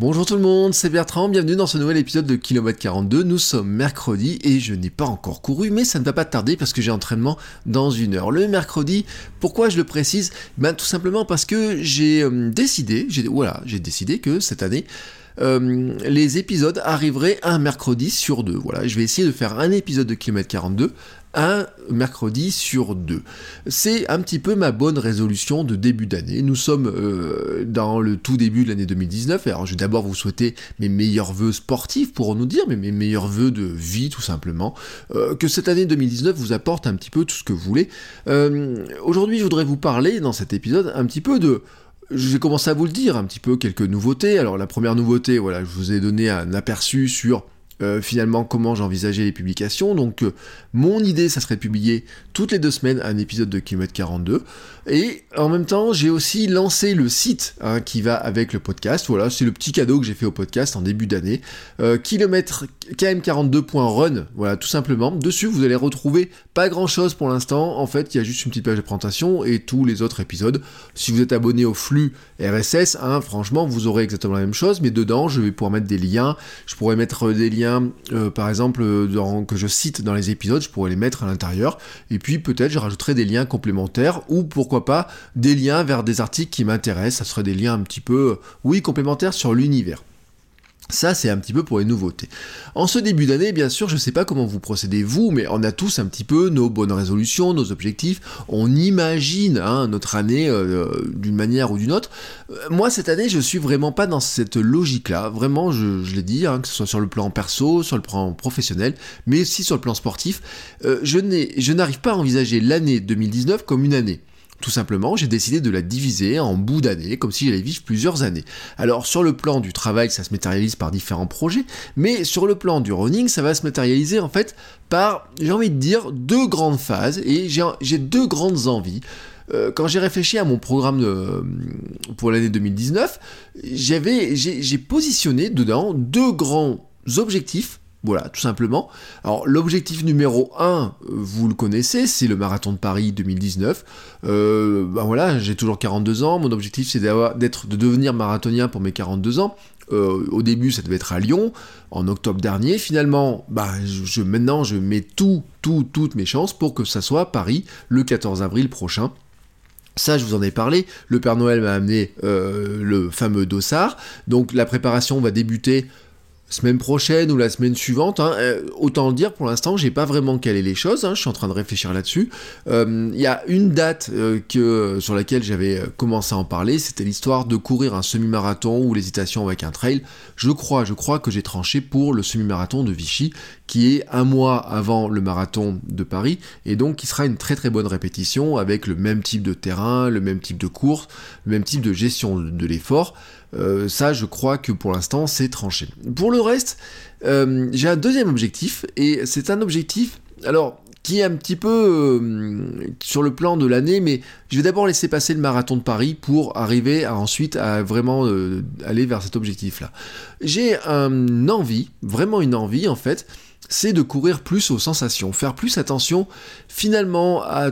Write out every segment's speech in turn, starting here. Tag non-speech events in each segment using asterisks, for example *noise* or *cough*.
Bonjour tout le monde, c'est Bertrand, bienvenue dans ce nouvel épisode de Kilomètre 42. Nous sommes mercredi et je n'ai pas encore couru, mais ça ne va pas tarder parce que j'ai entraînement dans une heure. Le mercredi, pourquoi je le précise? Ben tout simplement parce que j'ai euh, décidé, voilà, j'ai décidé que cette année, euh, les épisodes arriveraient un mercredi sur deux. Voilà, je vais essayer de faire un épisode de Kilomètre 42 un mercredi sur deux. C'est un petit peu ma bonne résolution de début d'année. Nous sommes euh, dans le tout début de l'année 2019. Alors je vais d'abord vous souhaiter mes meilleurs voeux sportifs, pour nous dire, mais mes meilleurs voeux de vie tout simplement. Euh, que cette année 2019 vous apporte un petit peu tout ce que vous voulez. Aujourd'hui je voudrais vous parler dans cet épisode un petit peu de j'ai commencé à vous le dire, un petit peu quelques nouveautés. Alors la première nouveauté, voilà, je vous ai donné un aperçu sur euh, finalement comment j'envisageais les publications. Donc euh, mon idée, ça serait de publier toutes les deux semaines un épisode de Kilomètre 42. Et en même temps, j'ai aussi lancé le site hein, qui va avec le podcast. Voilà, c'est le petit cadeau que j'ai fait au podcast en début d'année. Euh, kilomètre km42.run, voilà, tout simplement. Dessus, vous allez retrouver pas grand chose pour l'instant. En fait, il y a juste une petite page de présentation et tous les autres épisodes. Si vous êtes abonné au flux RSS, hein, franchement, vous aurez exactement la même chose. Mais dedans, je vais pouvoir mettre des liens. Je pourrais mettre des liens euh, par exemple, que je cite dans les épisodes, je pourrais les mettre à l'intérieur. Et puis peut-être je rajouterai des liens complémentaires ou pas des liens vers des articles qui m'intéressent. Ça serait des liens un petit peu, oui, complémentaires sur l'univers. Ça, c'est un petit peu pour les nouveautés. En ce début d'année, bien sûr, je ne sais pas comment vous procédez vous, mais on a tous un petit peu nos bonnes résolutions, nos objectifs. On imagine hein, notre année euh, d'une manière ou d'une autre. Euh, moi, cette année, je suis vraiment pas dans cette logique-là. Vraiment, je, l'ai dit, hein, que ce soit sur le plan perso, sur le plan professionnel, mais aussi sur le plan sportif. Euh, je n'arrive pas à envisager l'année 2019 comme une année. Tout simplement, j'ai décidé de la diviser en bouts d'années, comme si j'allais vivre plusieurs années. Alors sur le plan du travail, ça se matérialise par différents projets, mais sur le plan du running, ça va se matérialiser en fait par, j'ai envie de dire, deux grandes phases, et j'ai deux grandes envies euh, quand j'ai réfléchi à mon programme pour l'année 2019, j'ai positionné dedans deux grands objectifs voilà, tout simplement. Alors l'objectif numéro 1, vous le connaissez, c'est le marathon de Paris 2019. Euh, ben voilà, j'ai toujours 42 ans, mon objectif c'est d'être, de devenir marathonien pour mes 42 ans. Euh, au début, ça devait être à Lyon, en octobre dernier. Finalement, bah, je, maintenant, je mets tout, tout, toutes mes chances pour que ça soit Paris le 14 avril prochain. Ça, je vous en ai parlé. Le Père Noël m'a amené euh, le fameux dossard. Donc la préparation va débuter semaine prochaine ou la semaine suivante. Hein, euh, autant le dire, pour l'instant, j'ai pas vraiment calé les choses. Hein, je suis en train de réfléchir là-dessus. Il euh, y a une date euh, sur laquelle j'avais commencé à en parler, c'était l'histoire de courir un semi-marathon ou l'hésitation avec un trail. Je crois, je crois que j'ai tranché pour le semi-marathon de Vichy, qui est un mois avant le marathon de Paris, et donc qui sera une très très bonne répétition avec le même type de terrain, le même type de course, le même type de gestion de l'effort. Euh, ça, je crois que pour l'instant, c'est tranché. Pour le reste, euh, j'ai un deuxième objectif, et c'est un objectif, alors, qui est un petit peu euh, sur le plan de l'année, mais je vais d'abord laisser passer le marathon de Paris pour arriver à ensuite à vraiment aller vers cet objectif-là. J'ai une envie, vraiment une envie en fait, c'est de courir plus aux sensations, faire plus attention finalement à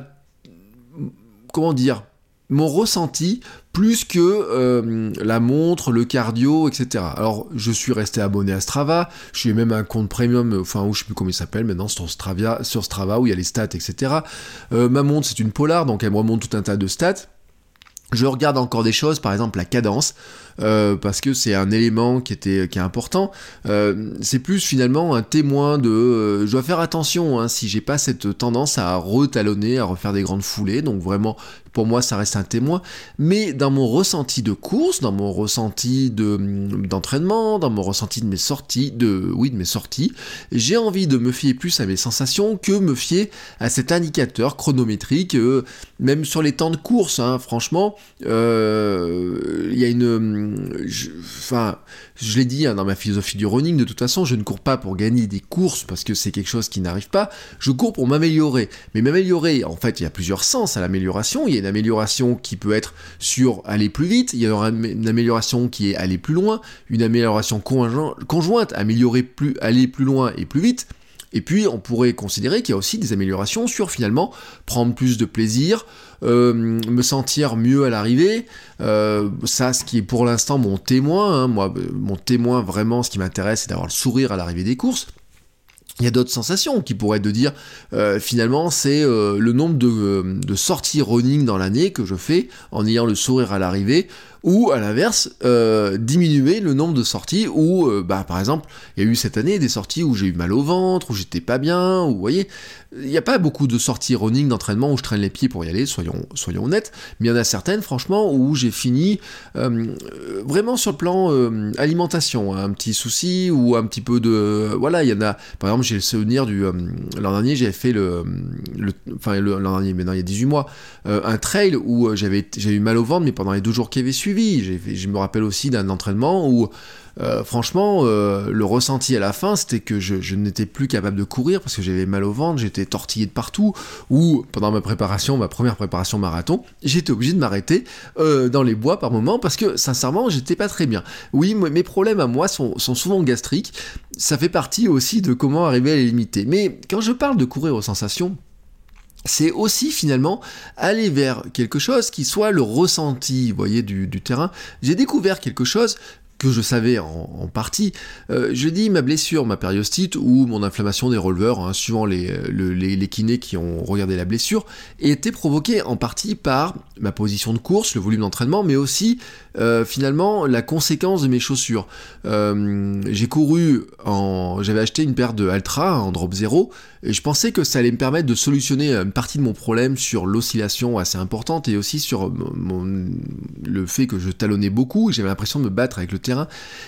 comment dire mon ressenti plus que euh, la montre, le cardio, etc. Alors, je suis resté abonné à Strava, suis même un compte premium, enfin, où je sais plus comment il s'appelle maintenant, sur Strava, sur Strava, où il y a les stats, etc. Euh, ma montre, c'est une Polar, donc elle me remonte tout un tas de stats. Je regarde encore des choses, par exemple la cadence. Euh, parce que c'est un élément qui était est important. Euh, c'est plus finalement un témoin de euh, je dois faire attention hein, si j'ai pas cette tendance à retalonner, à refaire des grandes foulées. Donc vraiment pour moi ça reste un témoin. Mais dans mon ressenti de course, dans mon ressenti de d'entraînement, dans mon ressenti de mes sorties, de oui de mes sorties, j'ai envie de me fier plus à mes sensations que me fier à cet indicateur chronométrique. même sur les temps de course, hein, franchement, il il y a une, enfin, je, l'ai dit hein, dans ma philosophie du running. De toute façon, je ne cours pas pour gagner des courses parce que c'est quelque chose qui n'arrive pas. Je cours pour m'améliorer. Mais m'améliorer, en fait, il y a plusieurs sens à l'amélioration. Il y a une amélioration qui peut être sur aller plus vite. Il y a une amélioration qui est aller plus loin. Une amélioration conjointe, améliorer plus, aller plus loin et plus vite. Et puis, on pourrait considérer qu'il y a aussi des améliorations sur finalement prendre plus de plaisir, euh, me sentir mieux à l'arrivée. Euh, ça, ce qui est pour l'instant mon témoin, hein, moi, mon témoin vraiment, ce qui m'intéresse, c'est d'avoir le sourire à l'arrivée des courses. Il y a d'autres sensations qui pourraient être de dire finalement c'est le nombre de, de, sorties running dans l'année que je fais en ayant le sourire à l'arrivée ou à l'inverse euh, diminuer le nombre de sorties où euh, bah par exemple il y a eu cette année des sorties où j'ai eu mal au ventre où j'étais pas bien ou vous voyez il n'y a pas beaucoup de sorties running d'entraînement où je traîne les pieds pour y aller soyons soyons honnêtes. Mais il y en a certaines franchement où j'ai fini euh, vraiment sur le plan alimentation hein, un petit souci ou un petit peu de voilà il y en a par exemple j'ai le souvenir du l'an dernier j'avais fait le, enfin l'an dernier maintenant il y a 18 mois un trail où j'avais eu mal au ventre mais pendant les deux jours qui avaient suivi je me rappelle aussi d'un entraînement où, euh, franchement, euh, le ressenti à la fin, c'était que je, n'étais plus capable de courir parce que j'avais mal au ventre, j'étais tortillé de partout. Ou pendant ma préparation, ma première préparation marathon, j'étais obligé de m'arrêter euh, dans les bois par moment parce que sincèrement, j'étais pas très bien. Oui, mes problèmes à moi sont, sont souvent gastriques. Ça fait partie aussi de comment arriver à les limiter. Mais quand je parle de courir aux sensations, c'est aussi finalement aller vers quelque chose qui soit le ressenti, vous voyez, du, terrain. J'ai découvert quelque chose que je savais en, partie. Euh, je dis ma blessure, ma périostite ou mon inflammation des releveurs, hein, suivant les, les, kinés qui ont regardé la blessure, était provoquée en partie par ma position de course, le volume d'entraînement, mais aussi euh, finalement la conséquence de mes chaussures. Euh, j'ai couru en, j'avais acheté une paire de Altra en drop 0 et je pensais que ça allait me permettre de solutionner une partie de mon problème sur l'oscillation assez importante et aussi sur le fait que je talonnais beaucoup. J'avais l'impression de me battre avec le terrain.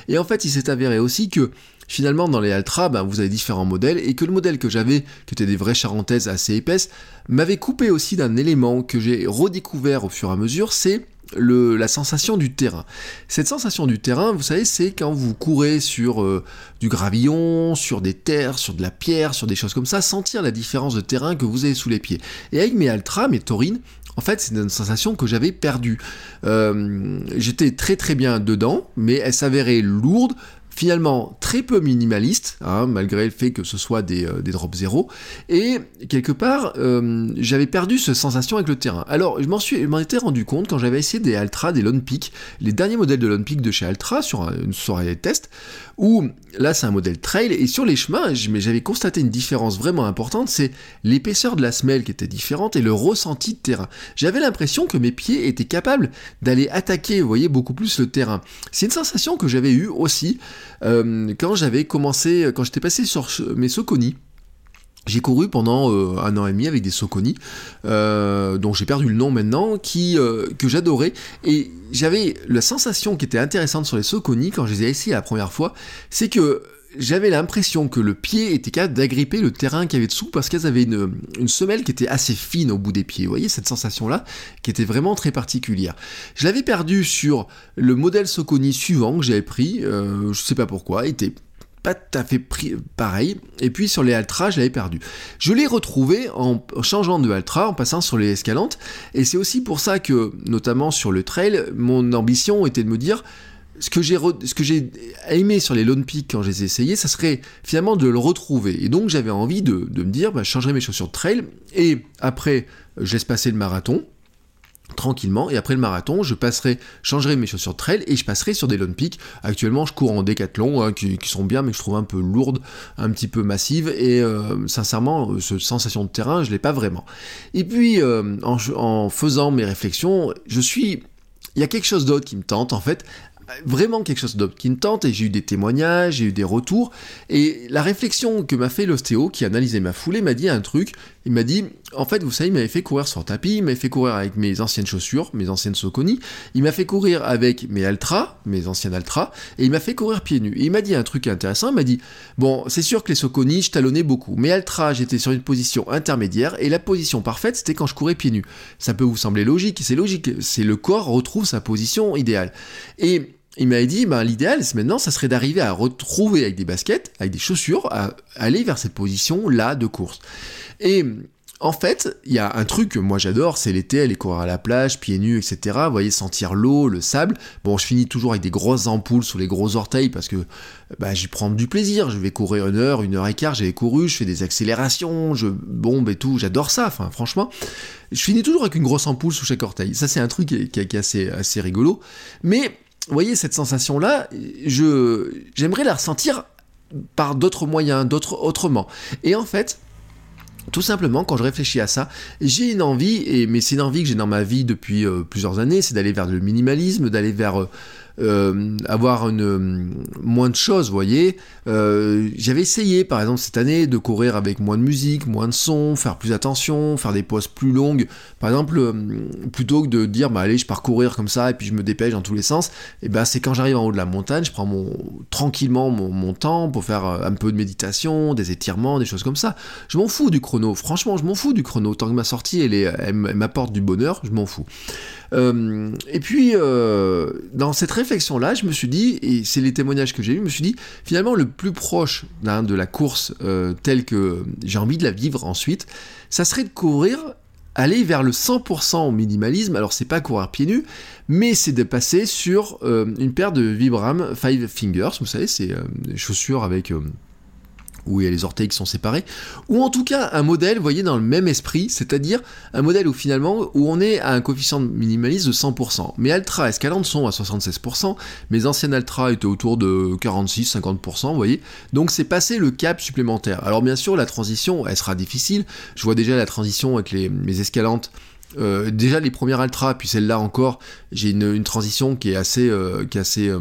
Et en fait, il s'est avéré aussi que finalement dans les Altra, ben, vous avez différents modèles et que le modèle que j'avais, qui était des vraies charentaises assez épaisses, m'avait coupé aussi d'un élément que j'ai redécouvert au fur et à mesure, c'est la sensation du terrain. Cette sensation du terrain, vous savez, c'est quand vous courez sur euh, du gravillon, sur des terres, sur de la pierre, sur des choses comme ça, sentir la différence de terrain que vous avez sous les pieds. Et avec mes Altra, mes Taurines, en fait, c'est une sensation que j'avais perdue. Euh, j'étais très très bien dedans, mais elle s'avérait lourde, finalement très peu minimaliste, hein, malgré le fait que ce soit des, euh, des drops zéro, et quelque part, euh, j'avais perdu cette sensation avec le terrain. Alors, je m'en suis, étais rendu compte quand j'avais essayé des Altra, des Lone Peak, les derniers modèles de Lone Peak de chez Altra sur une soirée de test, où là c'est un modèle trail, et sur les chemins, j'avais constaté une différence vraiment importante, c'est l'épaisseur de la semelle qui était différente et le ressenti de terrain. J'avais l'impression que mes pieds étaient capables d'aller attaquer, vous voyez, beaucoup plus le terrain. C'est une sensation que j'avais eue aussi euh, quand j'avais commencé, quand j'étais passé sur mes Soconi. J'ai couru pendant euh, un an et demi avec des Soconi, euh, dont j'ai perdu le nom maintenant, que j'adorais. Et j'avais la sensation qui était intéressante sur les Soconi quand je les ai essayés la première fois, c'est que j'avais l'impression que le pied était capable d'agripper le terrain qu'il y avait dessous parce qu'elles avaient une, semelle qui était assez fine au bout des pieds. Vous voyez cette sensation-là qui était vraiment très particulière. Je l'avais perdu sur le modèle Soconi suivant que j'avais pris, euh, je sais pas pourquoi, il était pas tout à fait pareil. Et puis sur les Altra, je l'avais perdu. Je l'ai retrouvé en changeant de Altra, en passant sur les Escalantes. Et c'est aussi pour ça que, notamment sur le trail, mon ambition était de me dire ce que j'ai aimé sur les Lone Peak quand je les ai ça serait finalement de le retrouver. Et donc j'avais envie de, me dire, bah, je changerai mes chaussures de trail et après je laisse passer le marathon tranquillement et après le marathon je passerai changerai mes chaussures de trail et je passerai sur des Lone Peak actuellement je cours en décathlon hein, qui, sont bien mais que je trouve un peu lourdes un petit peu massives et euh, sincèrement cette sensation de terrain je l'ai pas vraiment et puis euh, en, en faisant mes réflexions je suis il y a quelque chose d'autre qui me tente en fait vraiment quelque chose d'autre qui me tente et j'ai eu des témoignages, j'ai eu des retours. Et la réflexion que m'a fait l'ostéo qui analysait ma foulée m'a dit un truc, il m'a dit en fait vous savez il m'avait fait courir sur tapis, il m'avait fait courir avec mes anciennes chaussures, mes anciennes Soconi, il m'a fait courir avec mes Altra, mes anciennes Altra et il m'a fait courir pieds nus. Et il m'a dit un truc intéressant, il m'a dit bon c'est sûr que les Soconi je talonnais beaucoup. Mais Altra j'étais sur une position intermédiaire et la position parfaite c'était quand je courais pieds nus. Ça peut vous sembler logique, c'est logique, c'est le corps retrouve sa position idéale. Et il m'avait dit, ben, l'idéal, maintenant, ça serait d'arriver à retrouver avec des baskets, avec des chaussures, à aller vers cette position-là de course. Et en fait, il y a un truc que moi j'adore, c'est l'été, aller courir à la plage, pieds nus, etc. Vous voyez, sentir l'eau, le sable. Bon, je finis toujours avec des grosses ampoules sous les gros orteils parce que bah, j'y prends du plaisir. Je vais courir une heure, une heure et quart, j'avais couru, je fais des accélérations, je bombe et tout, j'adore ça, enfin franchement. Je finis toujours avec une grosse ampoule sous chaque orteil. Ça, c'est un truc qui est, assez, assez rigolo. Mais, vous voyez, cette sensation-là, je, j'aimerais la ressentir par d'autres moyens, d'autres, autrement. Et en fait, tout simplement, quand je réfléchis à ça, j'ai une envie, et, mais c'est une envie que j'ai dans ma vie depuis euh, plusieurs années, c'est d'aller vers le minimalisme, d'aller vers euh, euh, avoir une, euh, moins de choses, vous voyez. Euh, j'avais essayé, par exemple, cette année, de courir avec moins de musique, moins de son, faire plus attention, faire des pauses plus longues. Par exemple, plutôt que de dire, bah allez, je pars courir comme ça et puis je me dépêche dans tous les sens, et ben c'est quand j'arrive en haut de la montagne, je prends mon, tranquillement mon, temps pour faire un peu de méditation, des étirements, des choses comme ça. Je m'en fous du chrono, franchement, je m'en fous du chrono. Tant que ma sortie, elle m'apporte du bonheur, je m'en fous. Et puis, dans cette réflexion-là, je me suis dit, et c'est les témoignages que j'ai eu, je me suis dit, finalement, le plus proche hein, de la course euh, telle que j'ai envie de la vivre ensuite, ça serait de courir, aller vers le 100% au minimalisme. Alors, c'est pas courir pieds nus, mais c'est de passer sur euh, une paire de Vibram Five Fingers, vous savez, c'est euh, des chaussures avec où il y a les orteils qui sont séparés, ou en tout cas un modèle, vous voyez, dans le même esprit, c'est-à-dire un modèle où finalement, où on est à un coefficient minimaliste de 100%. Mes Altra Escalante sont à 76%, mes anciennes Altra étaient autour de 46-50%, vous voyez, donc c'est passé le cap supplémentaire. Alors bien sûr, la transition, elle sera difficile, je vois déjà la transition avec les, mes Escalantes euh, déjà les premières Altra, puis celle-là encore, j'ai une, transition qui est assez, euh, assez, euh,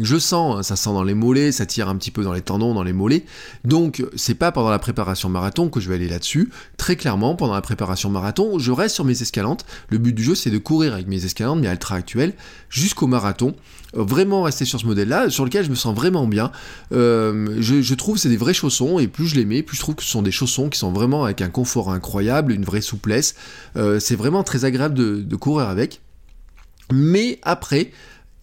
je sens, hein, ça sent dans les mollets, ça tire un petit peu dans les tendons, dans les mollets. Donc c'est pas pendant la préparation marathon que je vais aller là-dessus. Très clairement, pendant la préparation marathon, je reste sur mes escalantes. Le but du jeu, c'est de courir avec mes escalantes, mes Altra actuelles, jusqu'au marathon vraiment rester sur ce modèle-là, sur lequel je me sens vraiment bien. Euh, je, trouve que c'est des vrais chaussons, et plus je les mets, plus je trouve que ce sont des chaussons qui sont vraiment avec un confort incroyable, une vraie souplesse. Euh, c'est vraiment très agréable de courir avec. Mais après,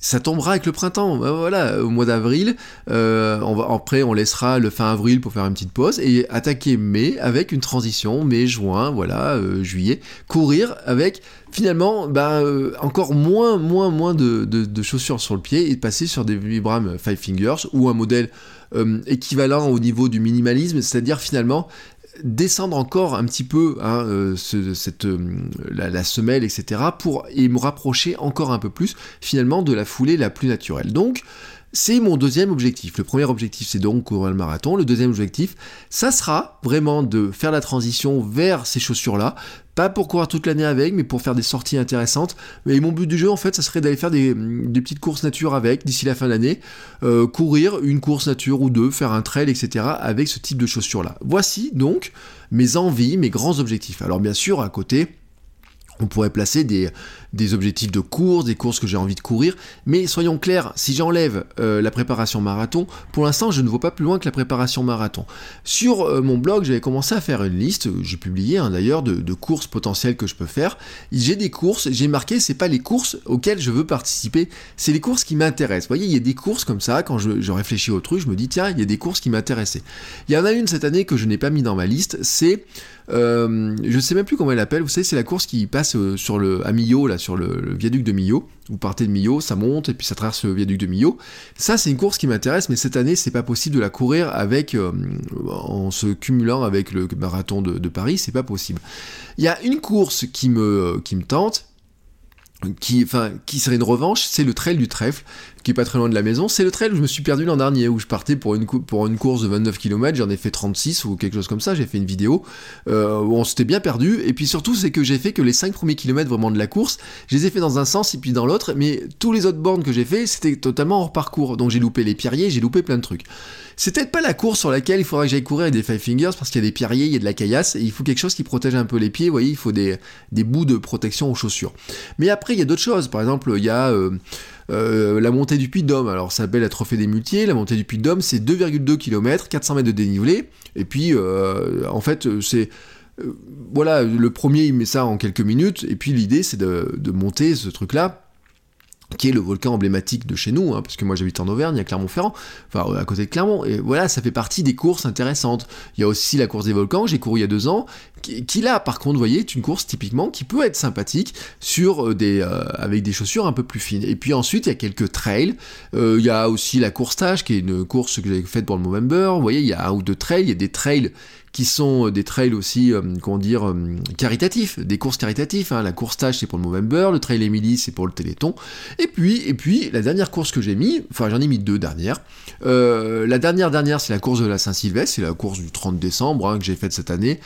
ça tombera avec le printemps. Ben voilà, au mois d'avril, euh, après on laissera le fin avril pour faire une petite pause et attaquer mai avec une transition, mai, juin, voilà, euh, juillet, courir avec finalement euh, encore moins, moins, moins de, de, chaussures sur le pied et passer sur des Vibram Five Fingers ou un modèle équivalent au niveau du minimalisme, c'est-à-dire finalement descendre encore un petit peu hein, euh, euh, la, semelle, etc., pour et me rapprocher encore un peu plus finalement de la foulée la plus naturelle. Donc, c'est mon deuxième objectif. Le premier objectif, c'est donc courir le marathon. Le deuxième objectif, ça sera vraiment de faire la transition vers ces chaussures-là. Pas pour courir toute l'année avec, mais pour faire des sorties intéressantes. Et mon but du jeu, en fait, ça serait d'aller faire des, petites courses nature avec d'ici la fin de l'année. Euh, courir une course nature ou deux, faire un trail, etc. avec ce type de chaussures-là. Voici donc mes envies, mes grands objectifs. Alors bien sûr, à côté, on pourrait placer des, objectifs de course, des courses que j'ai envie de courir, mais soyons clairs, si j'enlève euh, la préparation marathon, pour l'instant je ne vois pas plus loin que la préparation marathon. Sur euh, mon blog, j'avais commencé à faire une liste, j'ai publié hein, d'ailleurs, de, courses potentielles que je peux faire. J'ai des courses, j'ai marqué, c'est pas les courses auxquelles je veux participer, c'est les courses qui m'intéressent. Vous voyez, il y a des courses comme ça, quand je, je réfléchis au truc, je me dis, tiens, il y a des courses qui m'intéressaient. Il y en a une cette année que je n'ai pas mis dans ma liste, c'est, euh, je sais même plus comment elle appelle, vous savez, c'est la course qui passe sur le, à Millau, là, sur le, viaduc de Millau. Vous partez de Millau, ça monte et puis ça traverse le viaduc de Millau. Ça, c'est une course qui m'intéresse, mais cette année, c'est pas possible de la courir avec euh, en se cumulant avec le marathon de, Paris, c'est pas possible. Il y a une course qui me, qui me tente, qui, enfin, qui serait une revanche, c'est le trail du trèfle, qui est pas très loin de la maison. C'est le trail où je me suis perdu l'an dernier, où je partais pour une, course de 29 km, j'en ai fait 36 ou quelque chose comme ça, j'ai fait une vidéo euh, où on s'était bien perdu. Et puis surtout, c'est que j'ai fait que les 5 premiers kilomètres vraiment de la course, je les ai fait dans un sens et puis dans l'autre, mais tous les autres bornes que j'ai fait, c'était totalement hors parcours. Donc j'ai loupé les pierriers, j'ai loupé plein de trucs. C'est peut-être pas la course sur laquelle il faudra que j'aille courir avec des Five Fingers parce qu'il y a des pierriers, il y a de la caillasse et il faut quelque chose qui protège un peu les pieds. Vous voyez, il faut des, des bouts de protection aux chaussures. Mais après, il y a d'autres choses. Par exemple, il y a euh, euh, la montée du Puy de Dôme. Alors, ça s'appelle la Trophée des Multiers. La montée du Puy de Dôme, c'est 2,2 km, 400 mètres de dénivelé. Et puis, euh, en fait, c'est voilà, le premier il met ça en quelques minutes, et puis l'idée c'est de, de, monter ce truc-là qui est le volcan emblématique de chez nous, hein, parce que moi j'habite en Auvergne, à Clermont-Ferrand, enfin à côté de Clermont, et voilà, ça fait partie des courses intéressantes. Il y a aussi la course des volcans, j'ai couru il y a deux ans, qui, là par contre, vous voyez, est une course typiquement qui peut être sympathique euh, euh, avec des chaussures un peu plus fines. Et puis ensuite, il y a quelques trails, euh, il y a aussi la course Tage, qui est une course que j'ai faite pour le Movember, vous voyez, il y a un ou deux trails, il y a des trails qui sont des trails aussi, comment dire, caritatifs, des courses caritatifs. Hein. La course Tage c'est pour le Movember, le trail Emily c'est pour le Téléthon. Et puis, et puis la dernière course que j'ai mis, enfin j'en ai mis deux dernières. La dernière dernière c'est la course de la Saint-Sylvestre, c'est la course du 30 décembre hein, que j'ai faite cette année.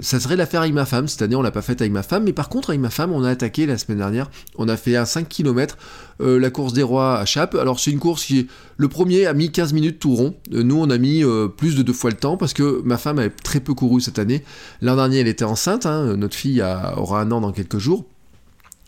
Ça serait de la faire avec ma femme. Cette année on l'a pas faite avec ma femme, mais par contre avec ma femme on a attaqué la semaine dernière. On a fait un 5 km euh, la course des rois à Chape. Alors c'est une course qui le premier a mis 15 minutes tout rond. Euh, nous on a mis euh, plus de deux fois le temps parce que ma femme avait très peu couru cette année. L'an dernier elle était enceinte, hein. notre fille aura un an dans quelques jours.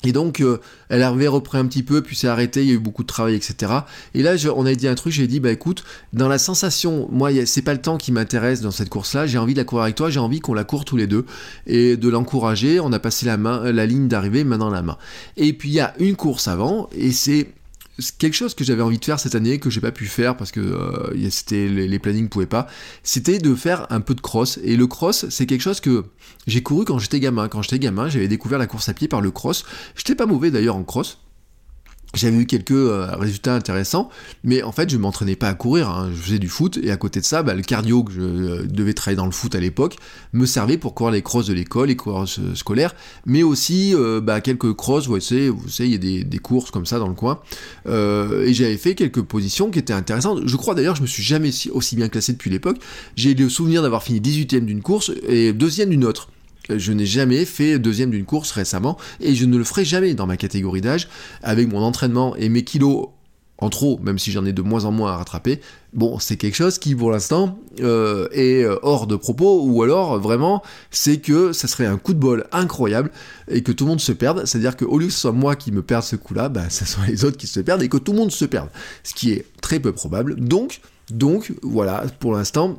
Et donc, euh, elle avait repris un petit peu, puis s'est arrêtée, il y a eu beaucoup de travail, etc. Et là, on a dit un truc, j'ai dit, bah écoute, dans la sensation, moi, c'est pas le temps qui m'intéresse dans cette course-là, j'ai envie de la courir avec toi, j'ai envie qu'on la court tous les deux, et de l'encourager, on a passé la, main, la ligne d'arrivée main dans la main. Et puis, il y a une course avant, et c'est quelque chose que j'avais envie de faire cette année que j'ai pas pu faire parce que euh, c'était les, les, plannings pouvaient pas. C'était de faire un peu de cross. Et le cross c'est quelque chose que j'ai couru quand j'étais gamin. Quand j'étais gamin j'avais découvert la course à pied par le cross. J'étais pas mauvais d'ailleurs en cross j'avais eu quelques euh, résultats intéressants, mais en fait je m'entraînais pas à courir, hein. je faisais du foot, et à côté de ça, bah, le cardio que je euh, devais travailler dans le foot à l'époque me servait pour courir les crosses de l'école, les courses euh, scolaires, mais aussi bah, quelques crosses, vous savez, il y a des, courses comme ça dans le coin, et j'avais fait quelques positions qui étaient intéressantes. Je crois d'ailleurs je me suis jamais aussi bien classé depuis l'époque, j'ai le souvenir d'avoir fini 18ème d'une course et deuxième d'une autre. Je n'ai jamais fait deuxième d'une course récemment et je ne le ferai jamais dans ma catégorie d'âge avec mon entraînement et mes kilos en trop, même si j'en ai de moins en moins à rattraper. Bon, c'est quelque chose qui pour l'instant euh, est hors de propos ou alors vraiment c'est que ça serait un coup de bol incroyable et que tout le monde se perde. C'est-à-dire qu'au lieu que ce soit moi qui me perde ce coup-là, bah, *laughs* ce sont les autres qui se perdent et que tout le monde se perde. Ce qui est très peu probable. Donc, donc voilà, pour l'instant,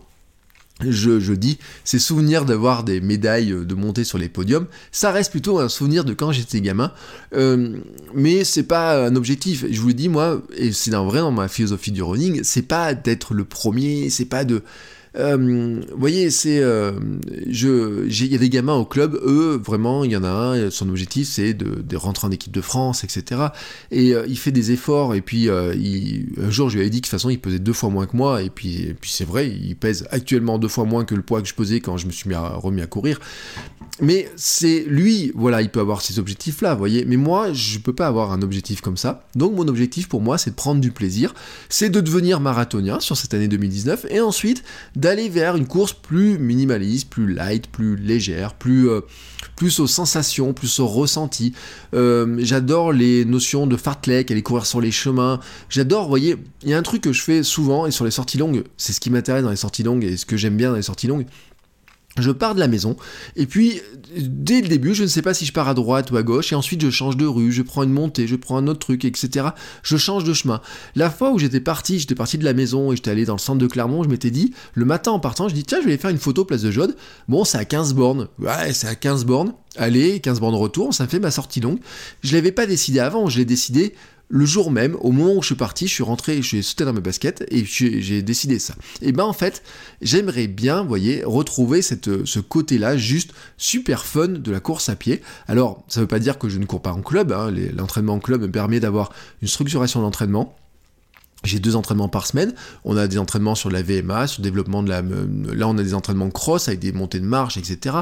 je, dis, ces souvenirs d'avoir des médailles, euh, de monter sur les podiums, ça reste plutôt un souvenir de quand j'étais gamin, euh, mais c'est pas un objectif. Je vous le dis, moi, et c'est vrai dans ma philosophie du running, c'est pas d'être le premier, c'est pas de euh, vous voyez, c'est, euh, il y a des gamins au club, eux, vraiment, il y en a un, son objectif c'est de, rentrer en équipe de France, etc. Et euh, il fait des efforts, et puis un jour je lui avais dit que de toute façon il pesait deux fois moins que moi, et puis, puis c'est vrai, il pèse actuellement deux fois moins que le poids que je pesais quand je me suis mis à, remis à courir. Mais c'est lui, voilà, il peut avoir ces objectifs-là, vous voyez. Mais moi, je peux pas avoir un objectif comme ça. Donc mon objectif pour moi, c'est de prendre du plaisir, c'est de devenir marathonien sur cette année 2019, et ensuite d'aller vers une course plus minimaliste, plus light, plus légère, plus, euh, aux sensations, plus aux ressentis. Euh, j'adore les notions de fartlek, aller courir sur les chemins. J'adore, vous voyez, il y a un truc que je fais souvent, et sur les sorties longues, c'est ce qui m'intéresse dans les sorties longues, et ce que j'aime bien dans les sorties longues, je pars de la maison, et puis dès le début, je ne sais pas si je pars à droite ou à gauche, et ensuite je change de rue, je prends une montée, je prends un autre truc, etc. Je change de chemin. La fois où j'étais parti, j'étais parti de la maison et j'étais allé dans le centre de Clermont, je m'étais dit, le matin en partant, je dis tiens, je vais aller faire une photo place de Jaude. Bon, c'est à 15 bornes. Ouais, c'est à 15 bornes. Allez, 15 bornes retour, ça fait ma sortie longue. Je l'avais pas décidé avant, je l'ai décidé le jour même, au moment où je suis parti, je suis rentré, je suis sauté dans mes baskets et j'ai décidé ça. Et ben en fait, j'aimerais bien, vous voyez, retrouver cette, ce côté-là juste super fun de la course à pied. Alors, ça veut pas dire que je ne cours pas en club, hein. l'entraînement en club me permet d'avoir une structuration d'entraînement j'ai deux entraînements par semaine. On a des entraînements sur la VMA, sur le développement de la. Là, on a des entraînements cross avec des montées de marche, etc.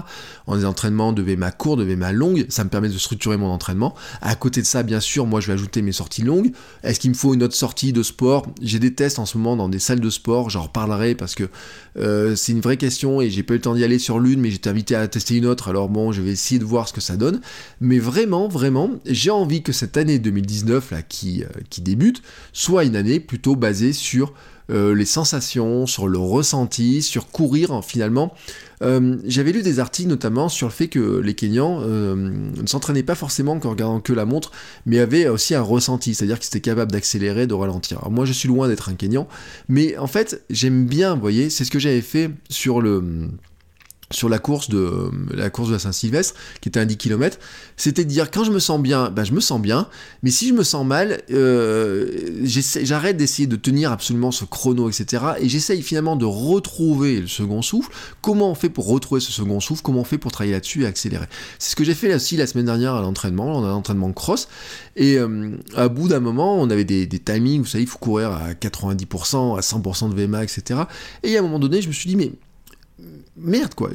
On a des entraînements de VMA court, de VMA longue. Ça me permet de structurer mon entraînement. À côté de ça, bien sûr, moi, je vais ajouter mes sorties longues. Est-ce qu'il me faut une autre sortie de sport? J'ai des tests en ce moment dans des salles de sport. J'en reparlerai parce que euh, c'est une vraie question et j'ai pas eu le temps d'y aller sur l'une, mais j'étais invité à tester une autre. Alors bon, je vais essayer de voir ce que ça donne. Mais vraiment, vraiment, j'ai envie que cette année 2019 là qui, euh, qui débute soit une année plutôt basé sur euh, les sensations, sur le ressenti, sur courir hein, finalement. Euh, j'avais lu des articles notamment sur le fait que les Kenyans euh, ne s'entraînaient pas forcément en regardant que la montre, mais avaient aussi un ressenti, c'est-à-dire qu'ils étaient capables d'accélérer, de ralentir. moi je suis loin d'être un Kenyan, mais en fait j'aime bien, vous voyez, c'est ce que j'avais fait sur le sur la course de la course de Saint-Sylvestre, qui était un 10 km, c'était de dire quand je me sens bien, ben je me sens bien, mais si je me sens mal, euh, j'arrête d'essayer de tenir absolument ce chrono, etc. Et j'essaye finalement de retrouver le second souffle. Comment on fait pour retrouver ce second souffle? Comment on fait pour travailler là-dessus et accélérer? C'est ce que j'ai fait aussi la semaine dernière à l'entraînement, on a un entraînement cross, et euh, à bout d'un moment, on avait des, des timings, vous savez, il faut courir à 90%, à 100% de VMA, etc. Et à un moment donné, je me suis dit, mais merde quoi,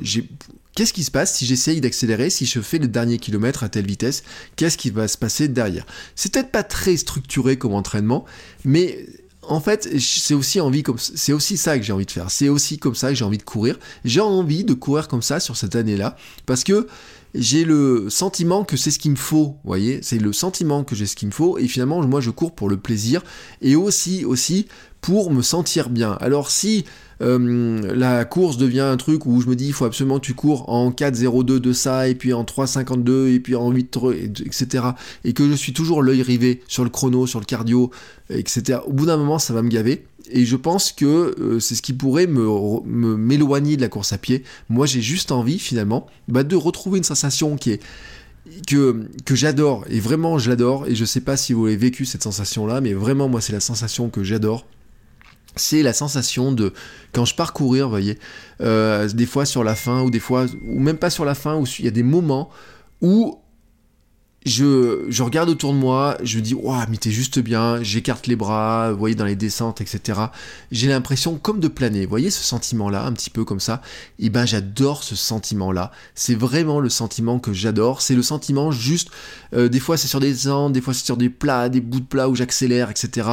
qu'est-ce qui se passe si j'essaye d'accélérer, si je fais le dernier kilomètre à telle vitesse, qu'est-ce qui va se passer derrière? C'est peut-être pas très structuré comme entraînement, mais en fait, c'est aussi envie comme c'est aussi ça que j'ai envie de faire. C'est aussi comme ça que j'ai envie de courir. J'ai envie de courir comme ça sur cette année-là parce que j'ai le sentiment que c'est ce qu'il me faut, vous voyez, c'est le sentiment que j'ai ce qu'il me faut. Et finalement moi je cours pour le plaisir et aussi aussi pour me sentir bien. Alors si euh, la course devient un truc où je me dis il faut absolument que tu cours en 4.02 de ça et puis en 3.52 et puis en 8 etc et que je suis toujours l'œil rivé sur le chrono sur le cardio etc au bout d'un moment ça va me gaver et je pense que euh, c'est ce qui pourrait me m'éloigner de la course à pied. Moi j'ai juste envie finalement bah, de retrouver une sensation qui est que, que j'adore, et vraiment je l'adore, et je sais pas si vous avez vécu cette sensation-là, mais vraiment moi c'est la sensation que j'adore, c'est la sensation de quand je pars courir, vous voyez, euh, des fois sur la fin ou des fois ou même pas sur la fin où il y a des moments où je, regarde autour de moi, je me dis, waouh, mais t'es juste bien, j'écarte les bras, vous voyez, dans les descentes, etc. J'ai l'impression comme de planer, vous voyez ce sentiment-là, un petit peu comme ça, et eh ben j'adore ce sentiment-là, c'est vraiment le sentiment que j'adore, c'est le sentiment juste, euh, des fois c'est sur des descentes, des fois c'est sur des plats, des bouts de plats où j'accélère, etc.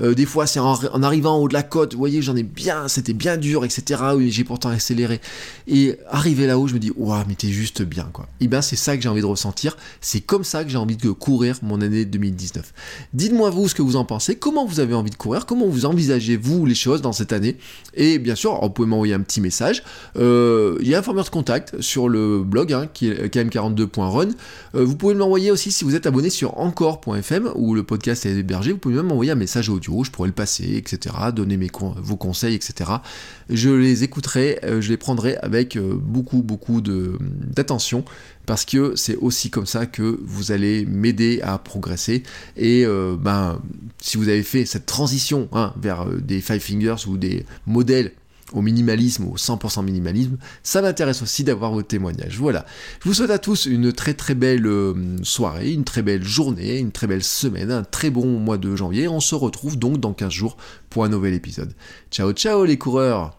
Euh, des fois c'est en, arrivant en haut de la côte, vous voyez, j'en ai bien, c'était bien dur, etc. Oui, j'ai pourtant accéléré. Et arrivé là-haut, je me dis, waouh, mais t'es juste bien, quoi. Et eh ben c'est ça que j'ai envie de ressentir, c'est comme ça que j'ai envie de courir mon année 2019. Dites-moi vous ce que vous en pensez, comment vous avez envie de courir, comment vous envisagez vous les choses dans cette année? Et bien sûr, vous pouvez m'envoyer un petit message. Euh, il y a un formulaire de contact sur le blog hein, qui est km42.run. Euh, vous pouvez m'envoyer aussi si vous êtes abonné sur encore.fm où le podcast est hébergé. Vous pouvez même m'envoyer un message audio, je pourrais le passer, etc. Donner mes vos conseils, etc. Je les écouterai, euh, je les prendrai avec beaucoup, beaucoup d'attention parce que c'est aussi comme ça que vous allez m'aider à progresser. Et euh, ben, si vous avez fait cette transition hein, vers euh, des Five Fingers ou des modèles au minimalisme, au 100% minimalisme, ça m'intéresse aussi d'avoir vos témoignages. Voilà. Je vous souhaite à tous une très très belle euh, soirée, une très belle journée, une très belle semaine, un très bon mois de janvier. On se retrouve donc dans 15 jours pour un nouvel épisode. Ciao ciao les coureurs